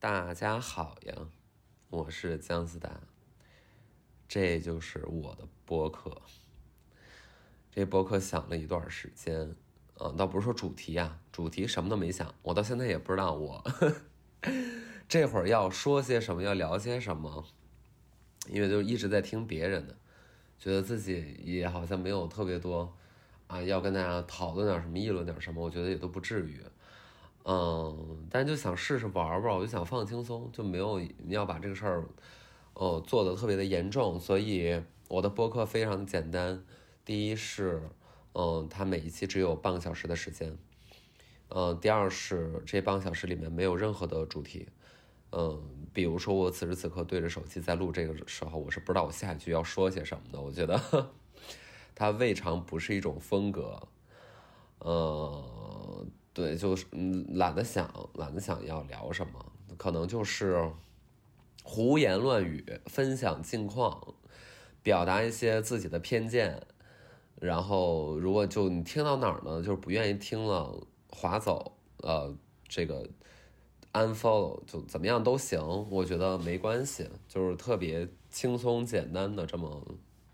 大家好呀，我是姜思达，这就是我的播客。这播客想了一段时间，啊，倒不是说主题啊，主题什么都没想，我到现在也不知道我 这会儿要说些什么，要聊些什么，因为就一直在听别人的，觉得自己也好像没有特别多啊，要跟大家讨论点什么，议论点什么，我觉得也都不至于。嗯，但就想试试玩玩，我就想放轻松，就没有要把这个事儿，哦，做的特别的严重。所以我的播客非常简单。第一是，嗯，它每一期只有半个小时的时间。嗯，第二是这半个小时里面没有任何的主题。嗯，比如说我此时此刻对着手机在录这个时候，我是不知道我下一句要说些什么的。我觉得 它未尝不是一种风格。呃。对，就是嗯，懒得想，懒得想要聊什么，可能就是胡言乱语，分享近况，表达一些自己的偏见，然后如果就你听到哪儿呢，就是不愿意听了，划走，呃，这个 unfollow 就怎么样都行，我觉得没关系，就是特别轻松简单的这么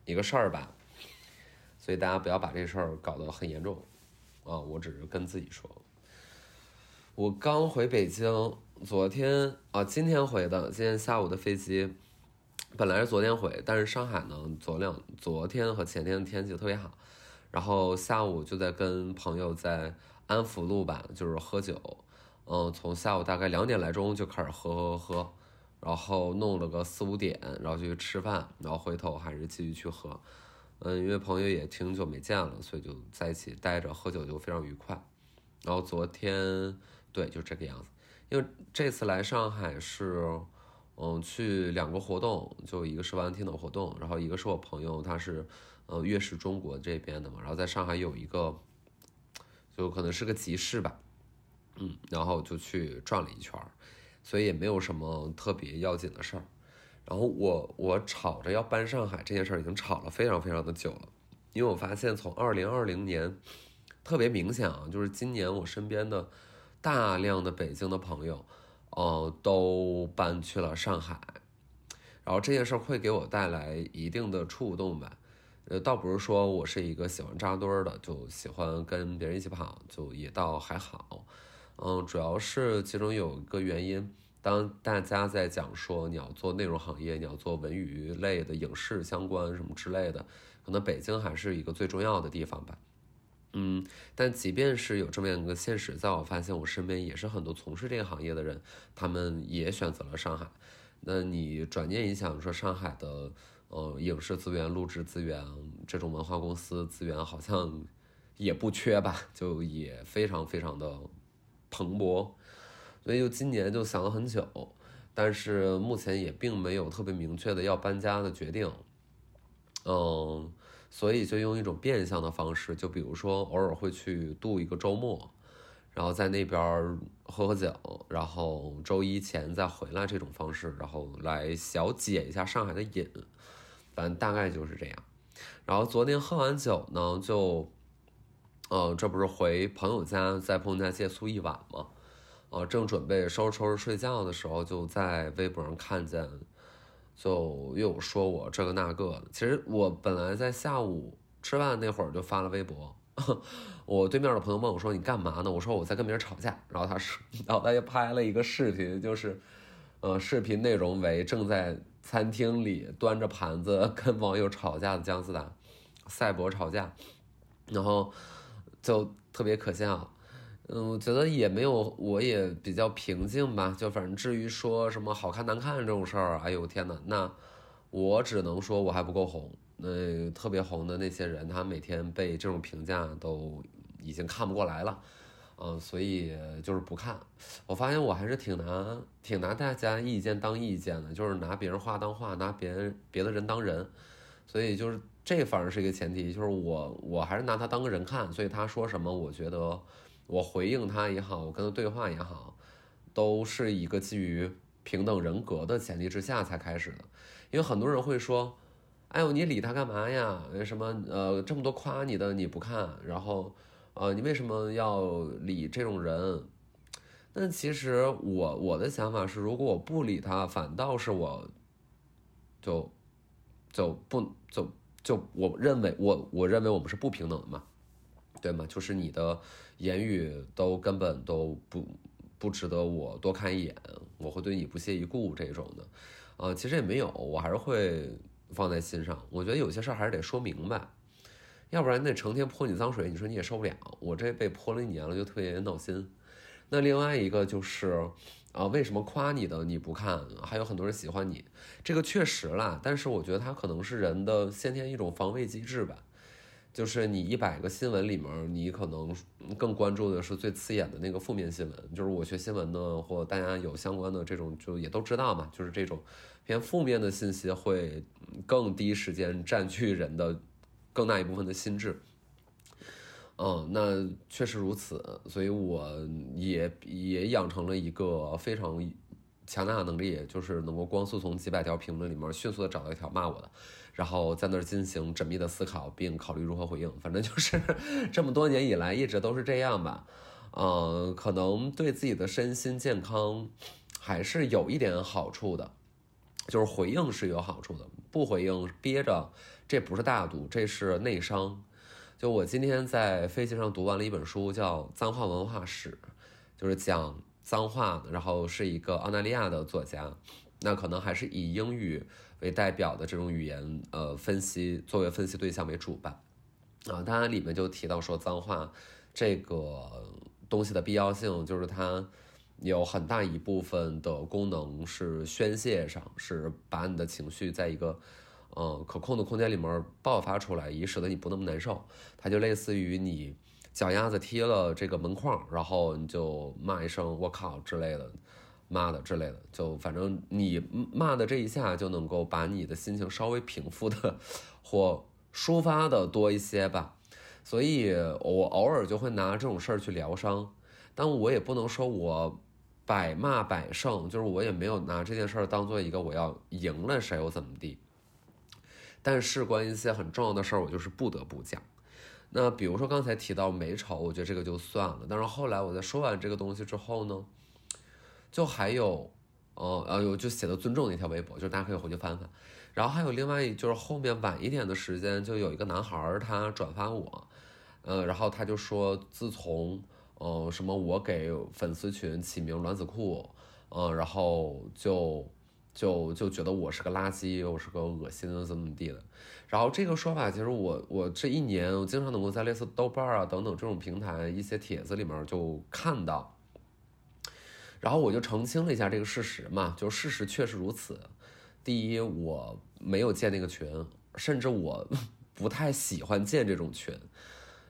一个事儿吧，所以大家不要把这事儿搞得很严重啊，我只是跟自己说。我刚回北京，昨天啊，今天回的。今天下午的飞机，本来是昨天回，但是上海呢，昨两昨天和前天的天气特别好，然后下午就在跟朋友在安福路吧，就是喝酒，嗯，从下午大概两点来钟就开始喝喝喝，然后弄了个四五点，然后就去吃饭，然后回头还是继续去喝，嗯，因为朋友也挺久没见了，所以就在一起待着喝酒就非常愉快，然后昨天。对，就这个样子。因为这次来上海是，嗯，去两个活动，就一个是万听的活动，然后一个是我朋友，他是，呃，粤视中国这边的嘛，然后在上海有一个，就可能是个集市吧，嗯，然后就去转了一圈，所以也没有什么特别要紧的事儿。然后我我吵着要搬上海这件事儿已经吵了非常非常的久了，因为我发现从二零二零年特别明显啊，就是今年我身边的。大量的北京的朋友，呃，都搬去了上海，然后这件事会给我带来一定的触动吧。呃，倒不是说我是一个喜欢扎堆儿的，就喜欢跟别人一起跑，就也倒还好。嗯，主要是其中有一个原因，当大家在讲说你要做内容行业，你要做文娱类的影视相关什么之类的，可能北京还是一个最重要的地方吧。嗯，但即便是有这么样一个现实，在我发现我身边也是很多从事这个行业的人，他们也选择了上海。那你转念一想，说上海的呃影视资源、录制资源这种文化公司资源好像也不缺吧，就也非常非常的蓬勃。所以就今年就想了很久，但是目前也并没有特别明确的要搬家的决定。嗯。所以就用一种变相的方式，就比如说偶尔会去度一个周末，然后在那边喝喝酒，然后周一前再回来这种方式，然后来小解一下上海的瘾，反正大概就是这样。然后昨天喝完酒呢，就，呃，这不是回朋友家，在朋友家借宿一晚吗？呃，正准备收拾收拾睡觉的时候，就在微博上看见。就又说我这个那个，其实我本来在下午吃饭那会儿就发了微博，我对面的朋友问我说你干嘛呢？我说我在跟别人吵架，然后他说，然后他就拍了一个视频，就是，呃，视频内容为正在餐厅里端着盘子跟网友吵架的姜思达，赛博吵架，然后就特别可笑。嗯，我觉得也没有，我也比较平静吧。就反正至于说什么好看难看这种事儿，哎呦天呐，那我只能说我还不够红。那特别红的那些人，他每天被这种评价都已经看不过来了。嗯，所以就是不看。我发现我还是挺拿挺拿大家意见当意见的，就是拿别人话当话，拿别人别的人当人。所以就是这反而是一个前提，就是我我还是拿他当个人看。所以他说什么，我觉得。我回应他也好，我跟他对话也好，都是一个基于平等人格的前提之下才开始的。因为很多人会说：“哎呦，你理他干嘛呀？什么呃，这么多夸你的你不看，然后呃，你为什么要理这种人？”那其实我我的想法是，如果我不理他，反倒是我，就就不就就我认为我我认为我们是不平等的嘛，对吗？就是你的言语都根本都不不值得我多看一眼，我会对你不屑一顾这种的，呃，其实也没有，我还是会放在心上。我觉得有些事儿还是得说明白。要不然那成天泼你脏水，你说你也受不了。我这被泼了一年了，就特别闹心。那另外一个就是，啊，为什么夸你的你不看？还有很多人喜欢你，这个确实啦。但是我觉得它可能是人的先天一种防卫机制吧。就是你一百个新闻里面，你可能更关注的是最刺眼的那个负面新闻。就是我学新闻的，或大家有相关的这种，就也都知道嘛。就是这种偏负面的信息会更第一时间占据人的。更大一部分的心智，嗯，那确实如此，所以我也也养成了一个非常强大的能力，就是能够光速从几百条评论里面迅速的找到一条骂我的，然后在那儿进行缜密的思考，并考虑如何回应。反正就是 这么多年以来一直都是这样吧，嗯，可能对自己的身心健康还是有一点好处的。就是回应是有好处的，不回应憋着，这不是大度，这是内伤。就我今天在飞机上读完了一本书，叫《脏话文化史》，就是讲脏话，然后是一个澳大利亚的作家，那可能还是以英语为代表的这种语言，呃，分析作为分析对象为主吧。啊，它里面就提到说脏话这个东西的必要性，就是它。有很大一部分的功能是宣泄上，是把你的情绪在一个，呃，可控的空间里面爆发出来，以使得你不那么难受。它就类似于你脚丫子踢了这个门框，然后你就骂一声“我靠”之类的，骂的之类的，就反正你骂的这一下就能够把你的心情稍微平复的 或抒发的多一些吧。所以我偶尔就会拿这种事儿去疗伤，但我也不能说我。百骂百胜，就是我也没有拿这件事儿当做一个我要赢了谁又怎么地。但是关于一些很重要的事儿，我就是不得不讲。那比如说刚才提到美丑，我觉得这个就算了。但是后来我在说完这个东西之后呢，就还有，呃呃，有就写的尊重那条微博，就是大家可以回去翻翻。然后还有另外一就是后面晚一点的时间，就有一个男孩儿他转发我，呃，然后他就说自从。嗯，什么我给粉丝群起名卵子库，嗯，然后就就就觉得我是个垃圾，我是个恶心的怎么怎么地的。然后这个说法，其实我我这一年，我经常能够在类似豆瓣啊等等这种平台一些帖子里面就看到。然后我就澄清了一下这个事实嘛，就事实确实如此。第一，我没有建那个群，甚至我 不太喜欢建这种群。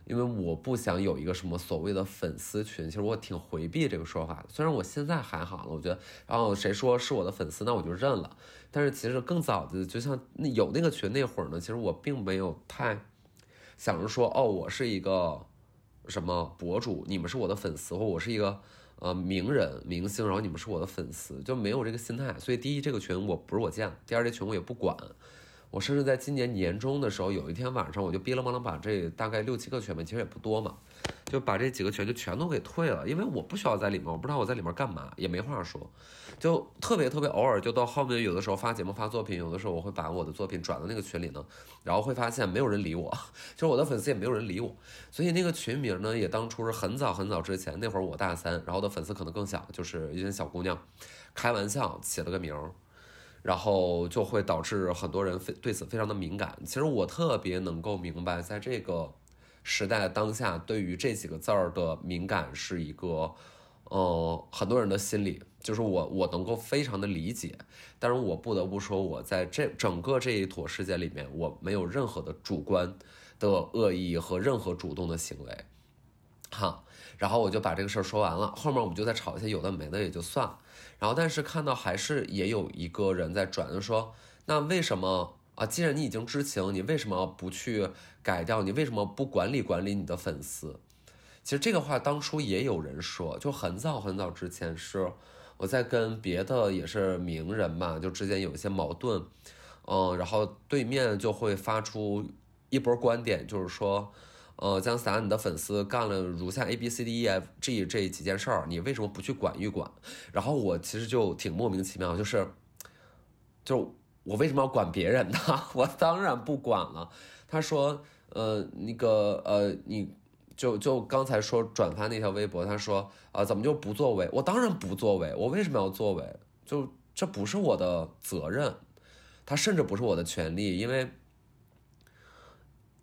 因为我不想有一个什么所谓的粉丝群，其实我挺回避这个说法的。虽然我现在还好了，我觉得，然后谁说是我的粉丝，那我就认了。但是其实更早的，就像那有那个群那会儿呢，其实我并没有太想着说，哦，我是一个什么博主，你们是我的粉丝，或我是一个呃名人明星，然后你们是我的粉丝，就没有这个心态。所以第一，这个群我不是我建；第二，这群我也不管。我甚至在今年年中的时候，有一天晚上，我就逼了忙了把这大概六七个群吧，其实也不多嘛，就把这几个群就全都给退了，因为我不需要在里面，我不知道我在里面干嘛，也没话说，就特别特别偶尔，就到后面有的时候发节目发作品，有的时候我会把我的作品转到那个群里呢，然后会发现没有人理我，就是我的粉丝也没有人理我，所以那个群名呢，也当初是很早很早之前，那会儿我大三，然后的粉丝可能更小，就是一些小姑娘，开玩笑起了个名儿。然后就会导致很多人非对此非常的敏感。其实我特别能够明白，在这个时代当下，对于这几个字儿的敏感是一个，呃，很多人的心理，就是我我能够非常的理解。但是我不得不说，我在这整个这一坨事件里面，我没有任何的主观的恶意和任何主动的行为。哈，然后我就把这个事儿说完了，后面我们就再吵一些有的没的也就算了。然后但是看到还是也有一个人在转，就说那为什么啊？既然你已经知情，你为什么不去改掉？你为什么不管理管理你的粉丝？其实这个话当初也有人说，就很早很早之前是我在跟别的也是名人嘛，就之间有一些矛盾，嗯，然后对面就会发出一波观点，就是说。呃，姜思达，你的粉丝干了如下 A B C D E F G 这几件事儿，你为什么不去管一管？然后我其实就挺莫名其妙，就是，就我为什么要管别人呢？我当然不管了。他说，呃，那个，呃，你就就刚才说转发那条微博，他说，啊，怎么就不作为？我当然不作为，我为什么要作为？就这不是我的责任，他甚至不是我的权利，因为，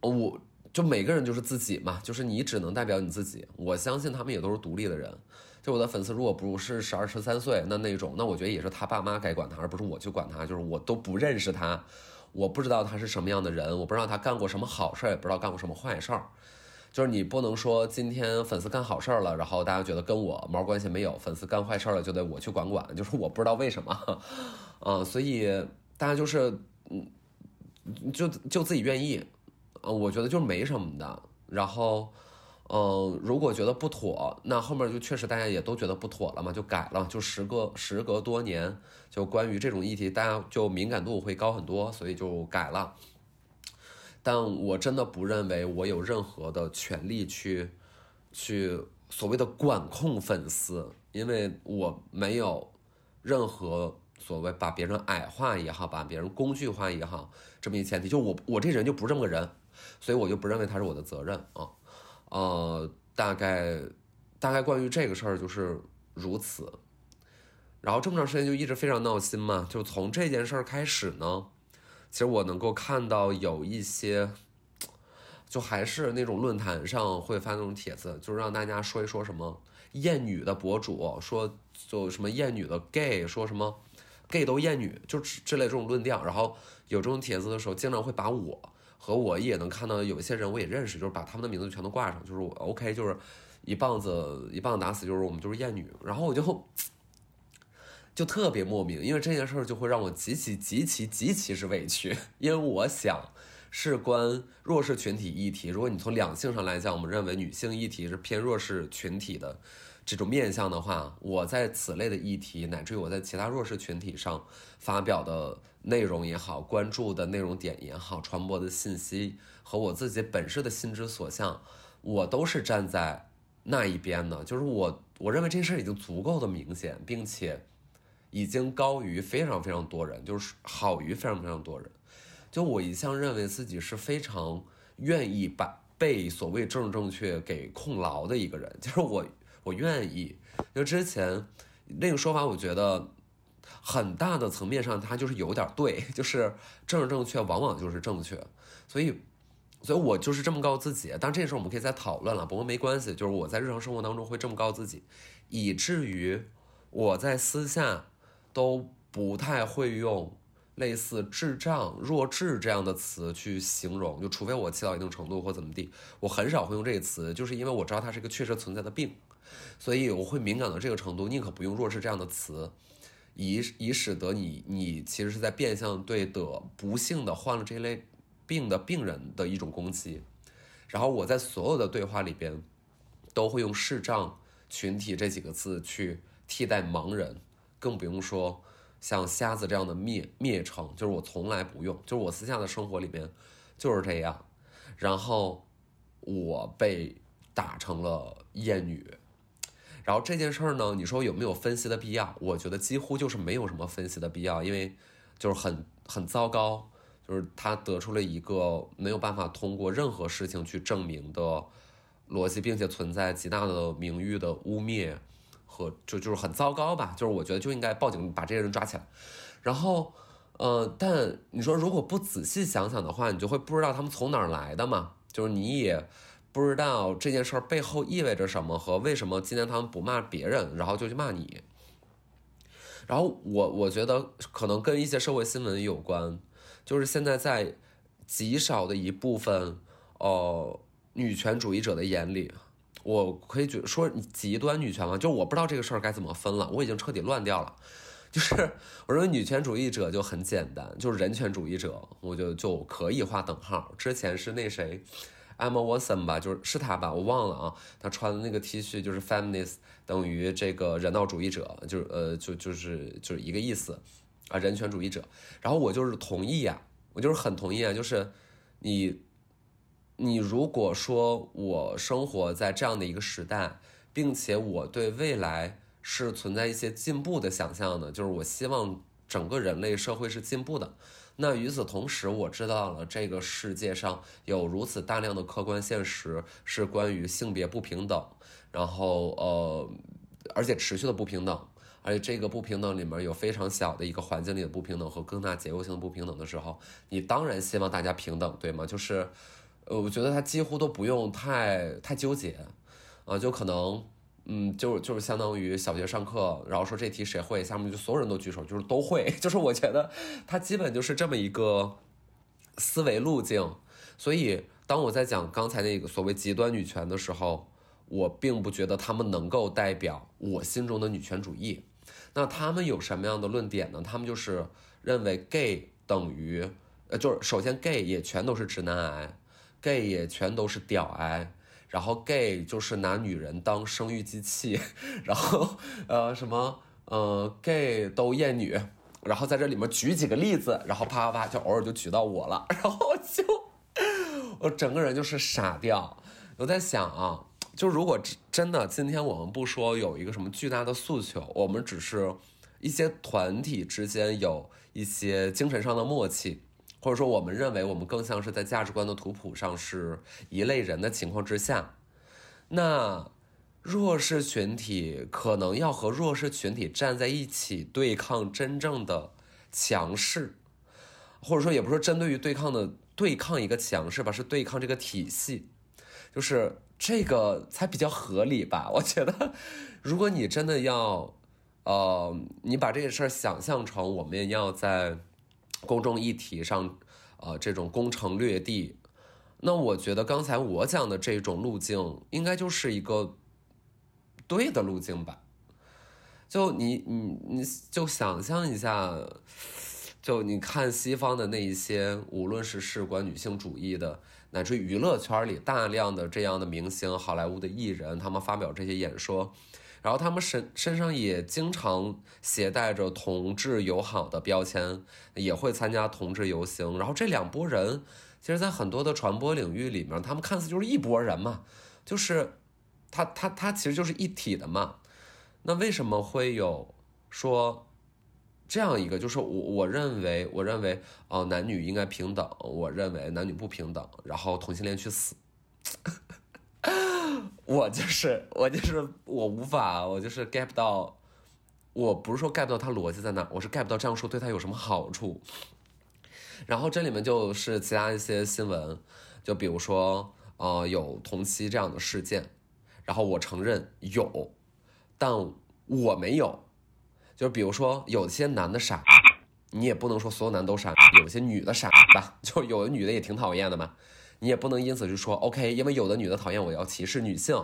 我。就每个人就是自己嘛，就是你只能代表你自己。我相信他们也都是独立的人。就我的粉丝，如果不是十二十三岁，那那种，那我觉得也是他爸妈该管他，而不是我去管他。就是我都不认识他，我不知道他是什么样的人，我不知道他干过什么好事儿，也不知道干过什么坏事儿。就是你不能说今天粉丝干好事儿了，然后大家觉得跟我毛关系没有；粉丝干坏事儿了，就得我去管管。就是我不知道为什么，啊，所以大家就是嗯，就就自己愿意。嗯，我觉得就没什么的。然后，嗯，如果觉得不妥，那后面就确实大家也都觉得不妥了嘛，就改了。就时隔时隔多年，就关于这种议题，大家就敏感度会高很多，所以就改了。但我真的不认为我有任何的权利去去所谓的管控粉丝，因为我没有任何所谓把别人矮化也好，把别人工具化也好这么一前提。就我我这人就不是这么个人。所以我就不认为他是我的责任啊，呃，大概大概关于这个事儿就是如此。然后这么长时间就一直非常闹心嘛，就从这件事儿开始呢，其实我能够看到有一些，就还是那种论坛上会发那种帖子，就是让大家说一说什么厌女的博主说就什么厌女的 gay 说什么 gay 都厌女，就之类这种论调。然后有这种帖子的时候，经常会把我。和我也能看到有一些人我也认识，就是把他们的名字全都挂上，就是我 OK，就是一棒子一棒子打死，就是我们就是厌女。然后我就就特别莫名，因为这件事儿就会让我极其极其极其是委屈，因为我想事关弱势群体议题。如果你从两性上来讲，我们认为女性议题是偏弱势群体的。这种面向的话，我在此类的议题，乃至于我在其他弱势群体上发表的内容也好，关注的内容点也好，传播的信息和我自己本身的心之所向，我都是站在那一边的。就是我，我认为这事儿已经足够的明显，并且已经高于非常非常多人，就是好于非常非常多人。就我一向认为自己是非常愿意把被所谓政治正确给控牢的一个人，就是我。我愿意，就之前那个说法，我觉得很大的层面上，它就是有点对，就是政治正确往往就是正确，所以，所以我就是这么告自己。当然，这时候我们可以再讨论了，不过没关系，就是我在日常生活当中会这么告自己，以至于我在私下都不太会用。类似智障、弱智这样的词去形容，就除非我气到一定程度或怎么地，我很少会用这个词，就是因为我知道它是一个确实存在的病，所以我会敏感到这个程度，宁可不用弱智这样的词，以以使得你你其实是在变相对得不幸的患了这类病的病人的一种攻击，然后我在所有的对话里边都会用视障群体这几个字去替代盲人，更不用说。像瞎子这样的蔑蔑称，就是我从来不用，就是我私下的生活里面就是这样。然后我被打成了厌女，然后这件事儿呢，你说有没有分析的必要？我觉得几乎就是没有什么分析的必要，因为就是很很糟糕，就是他得出了一个没有办法通过任何事情去证明的逻辑，并且存在极大的名誉的污蔑。和就就是很糟糕吧，就是我觉得就应该报警把这些人抓起来，然后，呃，但你说如果不仔细想想的话，你就会不知道他们从哪儿来的嘛，就是你也不知道这件事儿背后意味着什么和为什么今天他们不骂别人，然后就去骂你，然后我我觉得可能跟一些社会新闻有关，就是现在在极少的一部分呃女权主义者的眼里。我可以觉说极端女权吗？就我不知道这个事儿该怎么分了，我已经彻底乱掉了。就是我认为女权主义者就很简单，就是人权主义者，我就就可以划等号。之前是那谁，Emma Watson 吧，就是是他吧，我忘了啊。他穿的那个 T 恤就是 feminist 等于这个人道主义者，就是呃就就是就是一个意思啊，人权主义者。然后我就是同意呀，我就是很同意啊，就是你。你如果说我生活在这样的一个时代，并且我对未来是存在一些进步的想象的，就是我希望整个人类社会是进步的。那与此同时，我知道了这个世界上有如此大量的客观现实是关于性别不平等，然后呃，而且持续的不平等，而且这个不平等里面有非常小的一个环境里的不平等和更大结构性的不平等的时候，你当然希望大家平等，对吗？就是。呃，我觉得他几乎都不用太太纠结，啊，就可能，嗯，就就是相当于小学上课，然后说这题谁会，下面就所有人都举手，就是都会，就是我觉得他基本就是这么一个思维路径。所以当我在讲刚才那个所谓极端女权的时候，我并不觉得他们能够代表我心中的女权主义。那他们有什么样的论点呢？他们就是认为 gay 等于，呃，就是首先 gay 也全都是直男癌。Gay 也全都是屌癌，然后 gay 就是拿女人当生育机器，然后呃什么呃 gay 都厌女，然后在这里面举几个例子，然后啪啪啪就偶尔就举到我了，然后就我整个人就是傻掉。我在想啊，就如果真的今天我们不说有一个什么巨大的诉求，我们只是一些团体之间有一些精神上的默契。或者说，我们认为我们更像是在价值观的图谱上是一类人的情况之下，那弱势群体可能要和弱势群体站在一起对抗真正的强势，或者说也不是针对于对抗的对抗一个强势吧，是对抗这个体系，就是这个才比较合理吧？我觉得，如果你真的要，呃，你把这个事儿想象成我们要在。公众议题上，呃，这种攻城略地，那我觉得刚才我讲的这种路径，应该就是一个对的路径吧。就你你你就想象一下，就你看西方的那一些，无论是事关女性主义的，乃至娱乐圈里大量的这样的明星、好莱坞的艺人，他们发表这些演说。然后他们身身上也经常携带着同志友好的标签，也会参加同志游行。然后这两拨人，其实，在很多的传播领域里面，他们看似就是一拨人嘛，就是他他他其实就是一体的嘛。那为什么会有说这样一个？就是我我认为我认为哦，男女应该平等，我认为男女不平等，然后同性恋去死。我就是我就是我无法，我就是 get 不到，我不是说 get 不到他逻辑在哪，我是 get 不到这样说对他有什么好处。然后这里面就是其他一些新闻，就比如说呃有同期这样的事件，然后我承认有，但我没有。就比如说有些男的傻，你也不能说所有男都傻，有些女的傻吧，就有的女的也挺讨厌的嘛。你也不能因此就说 OK，因为有的女的讨厌我要歧视女性，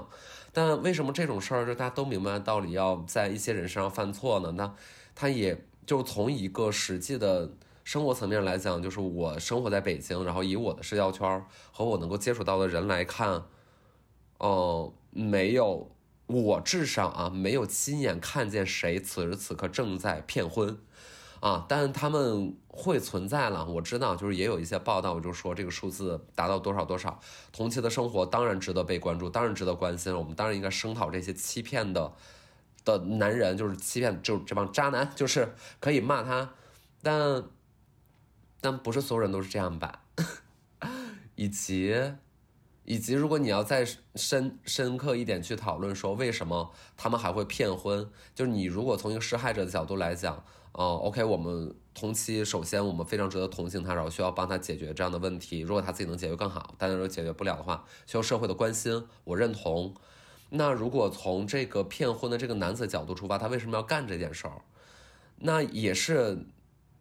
但为什么这种事儿就大家都明白道理要在一些人身上犯错呢？那他也就从一个实际的生活层面来讲，就是我生活在北京，然后以我的社交圈和我能够接触到的人来看，哦，没有，我至少啊没有亲眼看见谁此时此刻正在骗婚。啊，但他们会存在了，我知道，就是也有一些报道，我就说这个数字达到多少多少，同期的生活当然值得被关注，当然值得关心，我们当然应该声讨这些欺骗的的男人，就是欺骗，就这帮渣男，就是可以骂他，但但不是所有人都是这样吧，以及以及如果你要再深深刻一点去讨论说为什么他们还会骗婚，就是你如果从一个施害者的角度来讲。哦，OK，我们同期，首先我们非常值得同情他，然后需要帮他解决这样的问题。如果他自己能解决更好，但是如果解决不了的话，需要社会的关心，我认同。那如果从这个骗婚的这个男子角度出发，他为什么要干这件事儿？那也是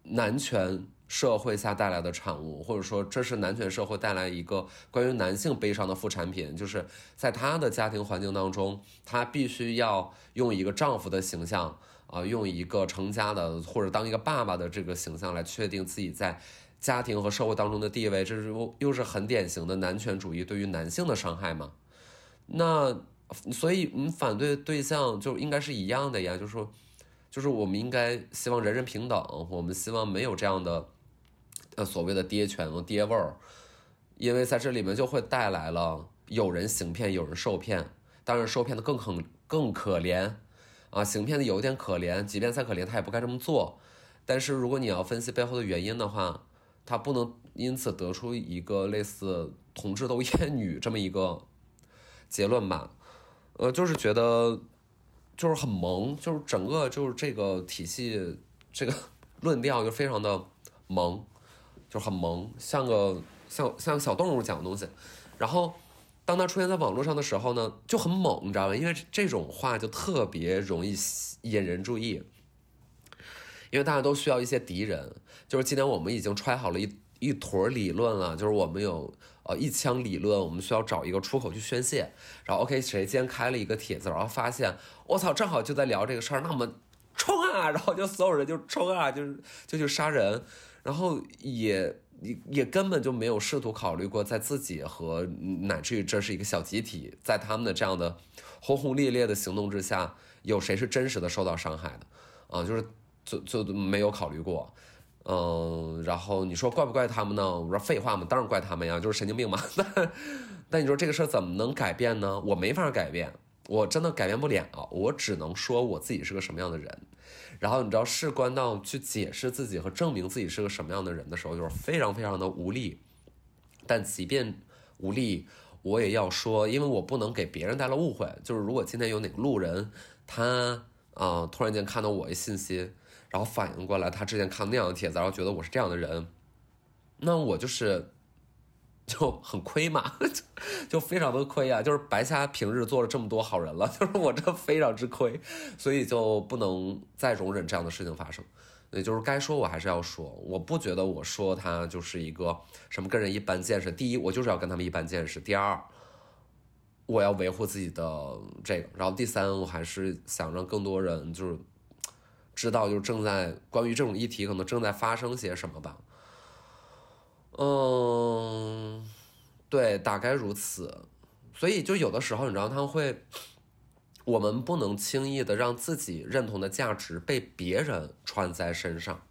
男权社会下带来的产物，或者说这是男权社会带来一个关于男性悲伤的副产品，就是在他的家庭环境当中，他必须要用一个丈夫的形象。啊，用一个成家的或者当一个爸爸的这个形象来确定自己在家庭和社会当中的地位，这是又又是很典型的男权主义对于男性的伤害嘛？那所以我们反对对象就应该是一样的呀，就是说，就是我们应该希望人人平等，我们希望没有这样的呃所谓的爹权和爹味儿。因为在这里面就会带来了有人行骗，有人受骗，当然受骗的更可更可怜啊，行骗的有点可怜，即便再可怜，他也不该这么做。但是如果你要分析背后的原因的话，他不能因此得出一个类似同志都厌女这么一个结论吧？呃，就是觉得就是很萌，就是整个就是这个体系，这个 论调就非常的萌，就很萌，像个像像小动物讲的东西。然后当他出现在网络上的时候呢，就很猛，你知道吗？因为这种话就特别容易引人注意。因为大家都需要一些敌人，就是今天我们已经揣好了一一坨理论了，就是我们有呃一腔理论，我们需要找一个出口去宣泄。然后 OK，谁先开了一个帖子，然后发现我操，正好就在聊这个事儿，那我们冲啊！然后就所有人就冲啊，就是就去杀人，然后也也也根本就没有试图考虑过在自己和乃至于这是一个小集体，在他们的这样的轰轰烈烈的行动之下，有谁是真实的受到伤害的啊？就是。就就没有考虑过，嗯，然后你说怪不怪他们呢？我说废话嘛，当然怪他们呀，就是神经病嘛。但 但你说这个事儿怎么能改变呢？我没法改变，我真的改变不了，我只能说我自己是个什么样的人。然后你知道，事关到去解释自己和证明自己是个什么样的人的时候，就是非常非常的无力。但即便无力，我也要说，因为我不能给别人带来误会。就是如果今天有哪个路人，他啊突然间看到我一信息。然后反应过来，他之前看那样的帖子，然后觉得我是这样的人，那我就是就很亏嘛，就非常的亏啊！就是白瞎平日做了这么多好人了，就是我这非常之亏，所以就不能再容忍这样的事情发生。也就是该说我还是要说，我不觉得我说他就是一个什么跟人一般见识。第一，我就是要跟他们一般见识；第二，我要维护自己的这个；然后第三，我还是想让更多人就是。知道就是正在关于这种议题可能正在发生些什么吧，嗯，对，大概如此。所以就有的时候，你知道他会，我们不能轻易的让自己认同的价值被别人穿在身上。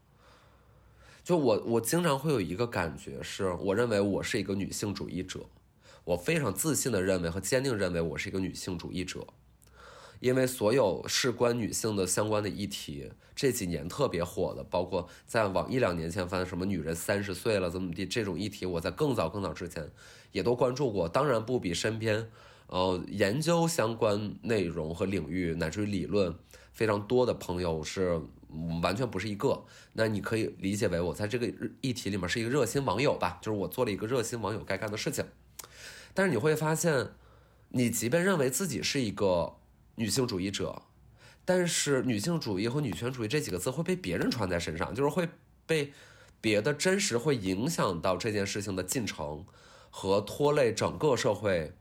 就我，我经常会有一个感觉，是我认为我是一个女性主义者，我非常自信的认为和坚定认为我是一个女性主义者。因为所有事关女性的相关的议题，这几年特别火的，包括在往一两年前翻什么女人三十岁了怎么地这种议题，我在更早更早之前也都关注过。当然不比身边，呃，研究相关内容和领域乃至于理论非常多的朋友是完全不是一个。那你可以理解为我在这个议题里面是一个热心网友吧，就是我做了一个热心网友该干的事情。但是你会发现，你即便认为自己是一个。女性主义者，但是女性主义和女权主义这几个字会被别人穿在身上，就是会被别的真实会影响到这件事情的进程，和拖累整个社会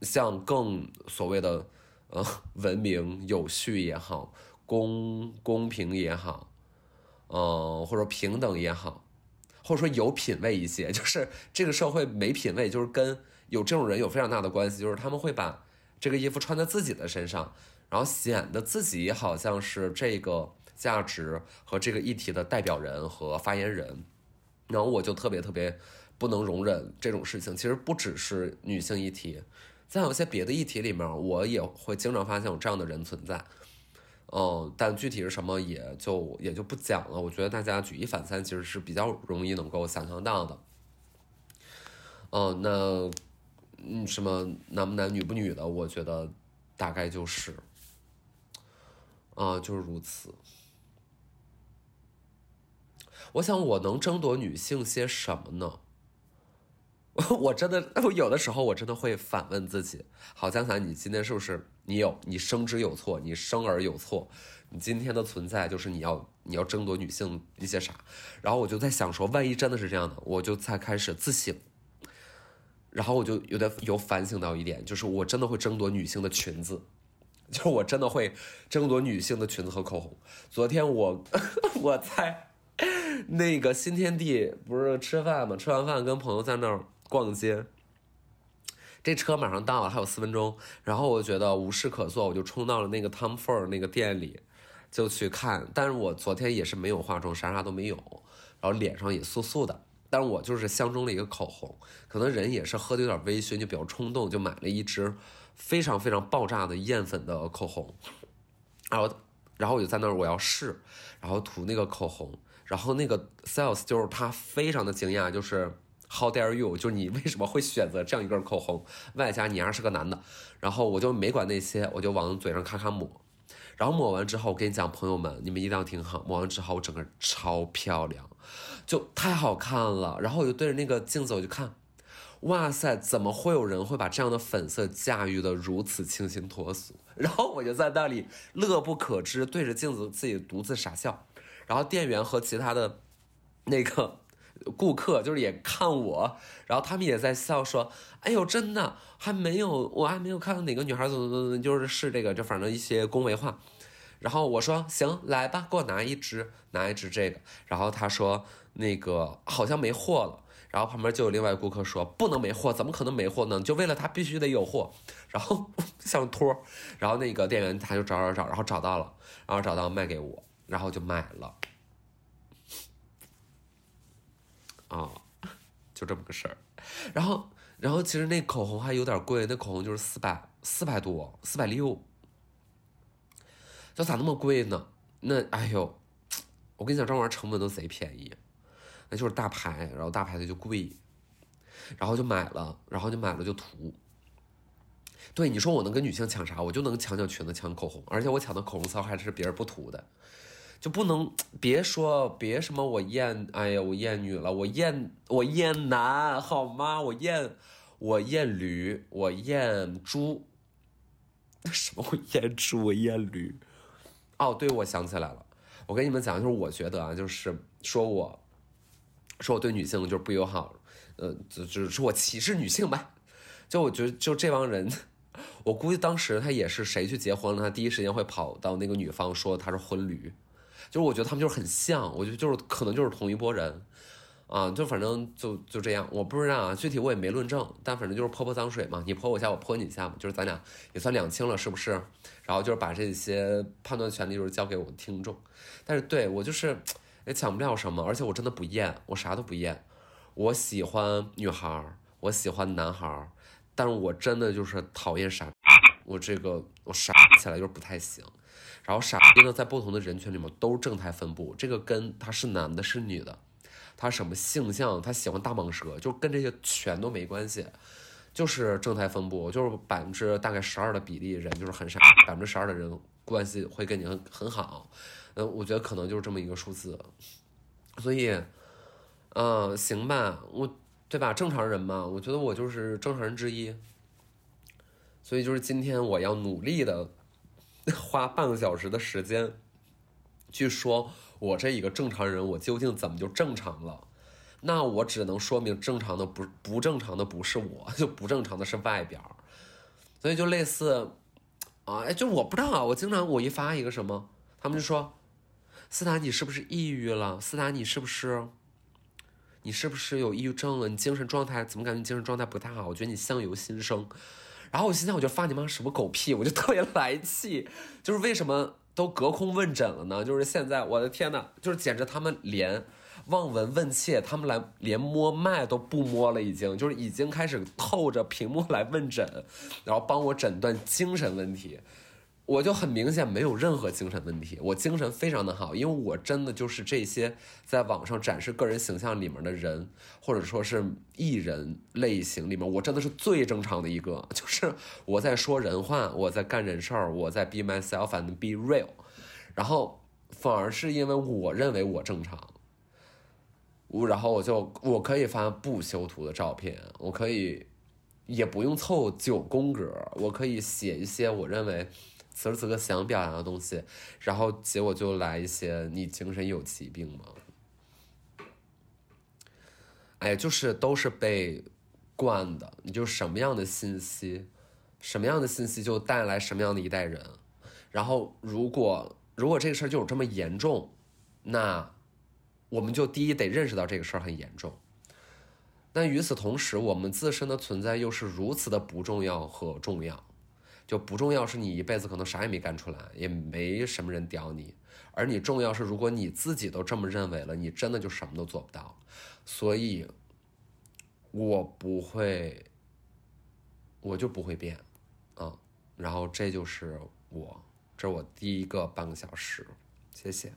向更所谓的呃文明有序也好，公公平也好，嗯或者平等也好，或者说有品位一些，就是这个社会没品位，就是跟有这种人有非常大的关系，就是他们会把。这个衣服穿在自己的身上，然后显得自己好像是这个价值和这个议题的代表人和发言人，然后我就特别特别不能容忍这种事情。其实不只是女性议题，在有些别的议题里面，我也会经常发现有这样的人存在。嗯，但具体是什么也就也就不讲了。我觉得大家举一反三，其实是比较容易能够想象到的。嗯，那。嗯，什么男不男女不女的，我觉得大概就是，啊，就是如此。我想我能争夺女性些什么呢？我真的，我 有的时候我真的会反问自己：好，江伞，你今天是不是你有你生之有错，你生而有错？你今天的存在就是你要你要争夺女性一些啥？然后我就在想说，万一真的是这样的，我就才开始自省。然后我就有点有反省到一点，就是我真的会争夺女性的裙子，就是我真的会争夺女性的裙子和口红。昨天我 我在那个新天地不是吃饭嘛，吃完饭跟朋友在那儿逛街，这车马上到了，还有四分钟。然后我觉得无事可做，我就冲到了那个 Tom Ford 那个店里，就去看。但是我昨天也是没有化妆，啥啥都没有，然后脸上也素素的。但我就是相中了一个口红，可能人也是喝的有点微醺，就比较冲动，就买了一支非常非常爆炸的艳粉的口红，然后然后我就在那儿我要试，然后涂那个口红，然后那个 sales 就是他非常的惊讶，就是 How dare you？就是你为什么会选择这样一根口红？外加你还是个男的，然后我就没管那些，我就往嘴上咔咔抹，然后抹完之后，我跟你讲，朋友们，你们一定要听好，抹完之后我整个超漂亮。就太好看了，然后我就对着那个镜子我就看，哇塞，怎么会有人会把这样的粉色驾驭的如此清新脱俗？然后我就在那里乐不可支，对着镜子自己独自傻笑。然后店员和其他的那个顾客就是也看我，然后他们也在笑说：“哎呦，真的还没有，我还没有看到哪个女孩怎么怎么就是是这个，就反正一些恭维话。”然后我说：“行，来吧，给我拿一支，拿一支这个。”然后他说。那个好像没货了，然后旁边就有另外顾客说不能没货，怎么可能没货呢？就为了他必须得有货，然后 像托，然后那个店员他就找找找，然后找到了，然后找到卖给我，然后就买了，啊，就这么个事儿。然后，然后其实那口红还有点贵，那口红就是四百四百多，四百六，这咋那么贵呢？那哎呦，我跟你讲，这玩意儿成本都贼便宜。那就是大牌，然后大牌的就贵，然后就买了，然后就买了就涂。对，你说我能跟女性抢啥？我就能抢抢裙子，抢口红，而且我抢的口红骚还是别人不涂的，就不能别说别什么我厌，哎呀我厌女了，我厌我厌男好吗？我厌我厌驴，我厌猪，什么我厌猪我厌驴？哦，对，我想起来了，我跟你们讲，就是我觉得啊，就是说我。说我对女性就是不友好，呃，就就是说我歧视女性吧。就我觉得，就这帮人，我估计当时他也是谁去结婚了，他第一时间会跑到那个女方说他是婚驴。就是我觉得他们就是很像，我觉得就是可能就是同一波人，啊，就反正就就这样，我不知道啊，具体我也没论证，但反正就是泼泼脏水嘛，你泼我一下，我泼你一下嘛，就是咱俩也算两清了，是不是？然后就是把这些判断权利就是交给我的听众，但是对我就是。也抢不了什么，而且我真的不厌，我啥都不厌。我喜欢女孩，我喜欢男孩，但是我真的就是讨厌傻。我这个我傻起来就是不太行。然后傻逼呢，在不同的人群里面都是正态分布，这个跟他是男的是女的，他什么性向，他喜欢大蟒蛇，就跟这些全都没关系，就是正态分布，就是百分之大概十二的比例人就是很傻，百分之十二的人关系会跟你很很好。嗯，我觉得可能就是这么一个数字，所以，嗯，行吧，我对吧？正常人嘛，我觉得我就是正常人之一，所以就是今天我要努力的花半个小时的时间，去说我这一个正常人，我究竟怎么就正常了？那我只能说明正常的不不正常的不是我，就不正常的是外表，所以就类似，啊，就我不知道啊，我经常我一发一个什么，他们就说。斯坦，你是不是抑郁了？斯坦，你是不是，你是不是有抑郁症了？你精神状态怎么感觉精神状态不太好？我觉得你相由心生。然后我现在，我就发你妈什么狗屁！我就特别来气，就是为什么都隔空问诊了呢？就是现在，我的天哪，就是简直他们连望闻问切，他们来连摸脉都不摸了，已经就是已经开始透着屏幕来问诊，然后帮我诊断精神问题。我就很明显没有任何精神问题，我精神非常的好，因为我真的就是这些在网上展示个人形象里面的人，或者说是艺人类型里面，我真的是最正常的一个，就是我在说人话，我在干人事儿，我在 be myself and be real，然后反而是因为我认为我正常，我然后我就我可以发不修图的照片，我可以也不用凑九宫格，我可以写一些我认为。此时此刻想表达的东西，然后结果就来一些你精神有疾病吗？哎，就是都是被惯的，你就什么样的信息，什么样的信息就带来什么样的一代人。然后如果如果这个事儿就有这么严重，那我们就第一得认识到这个事儿很严重。但与此同时，我们自身的存在又是如此的不重要和重要。就不重要，是你一辈子可能啥也没干出来，也没什么人屌你，而你重要是，如果你自己都这么认为了，你真的就什么都做不到。所以，我不会，我就不会变，啊，然后这就是我，这是我第一个半个小时，谢谢。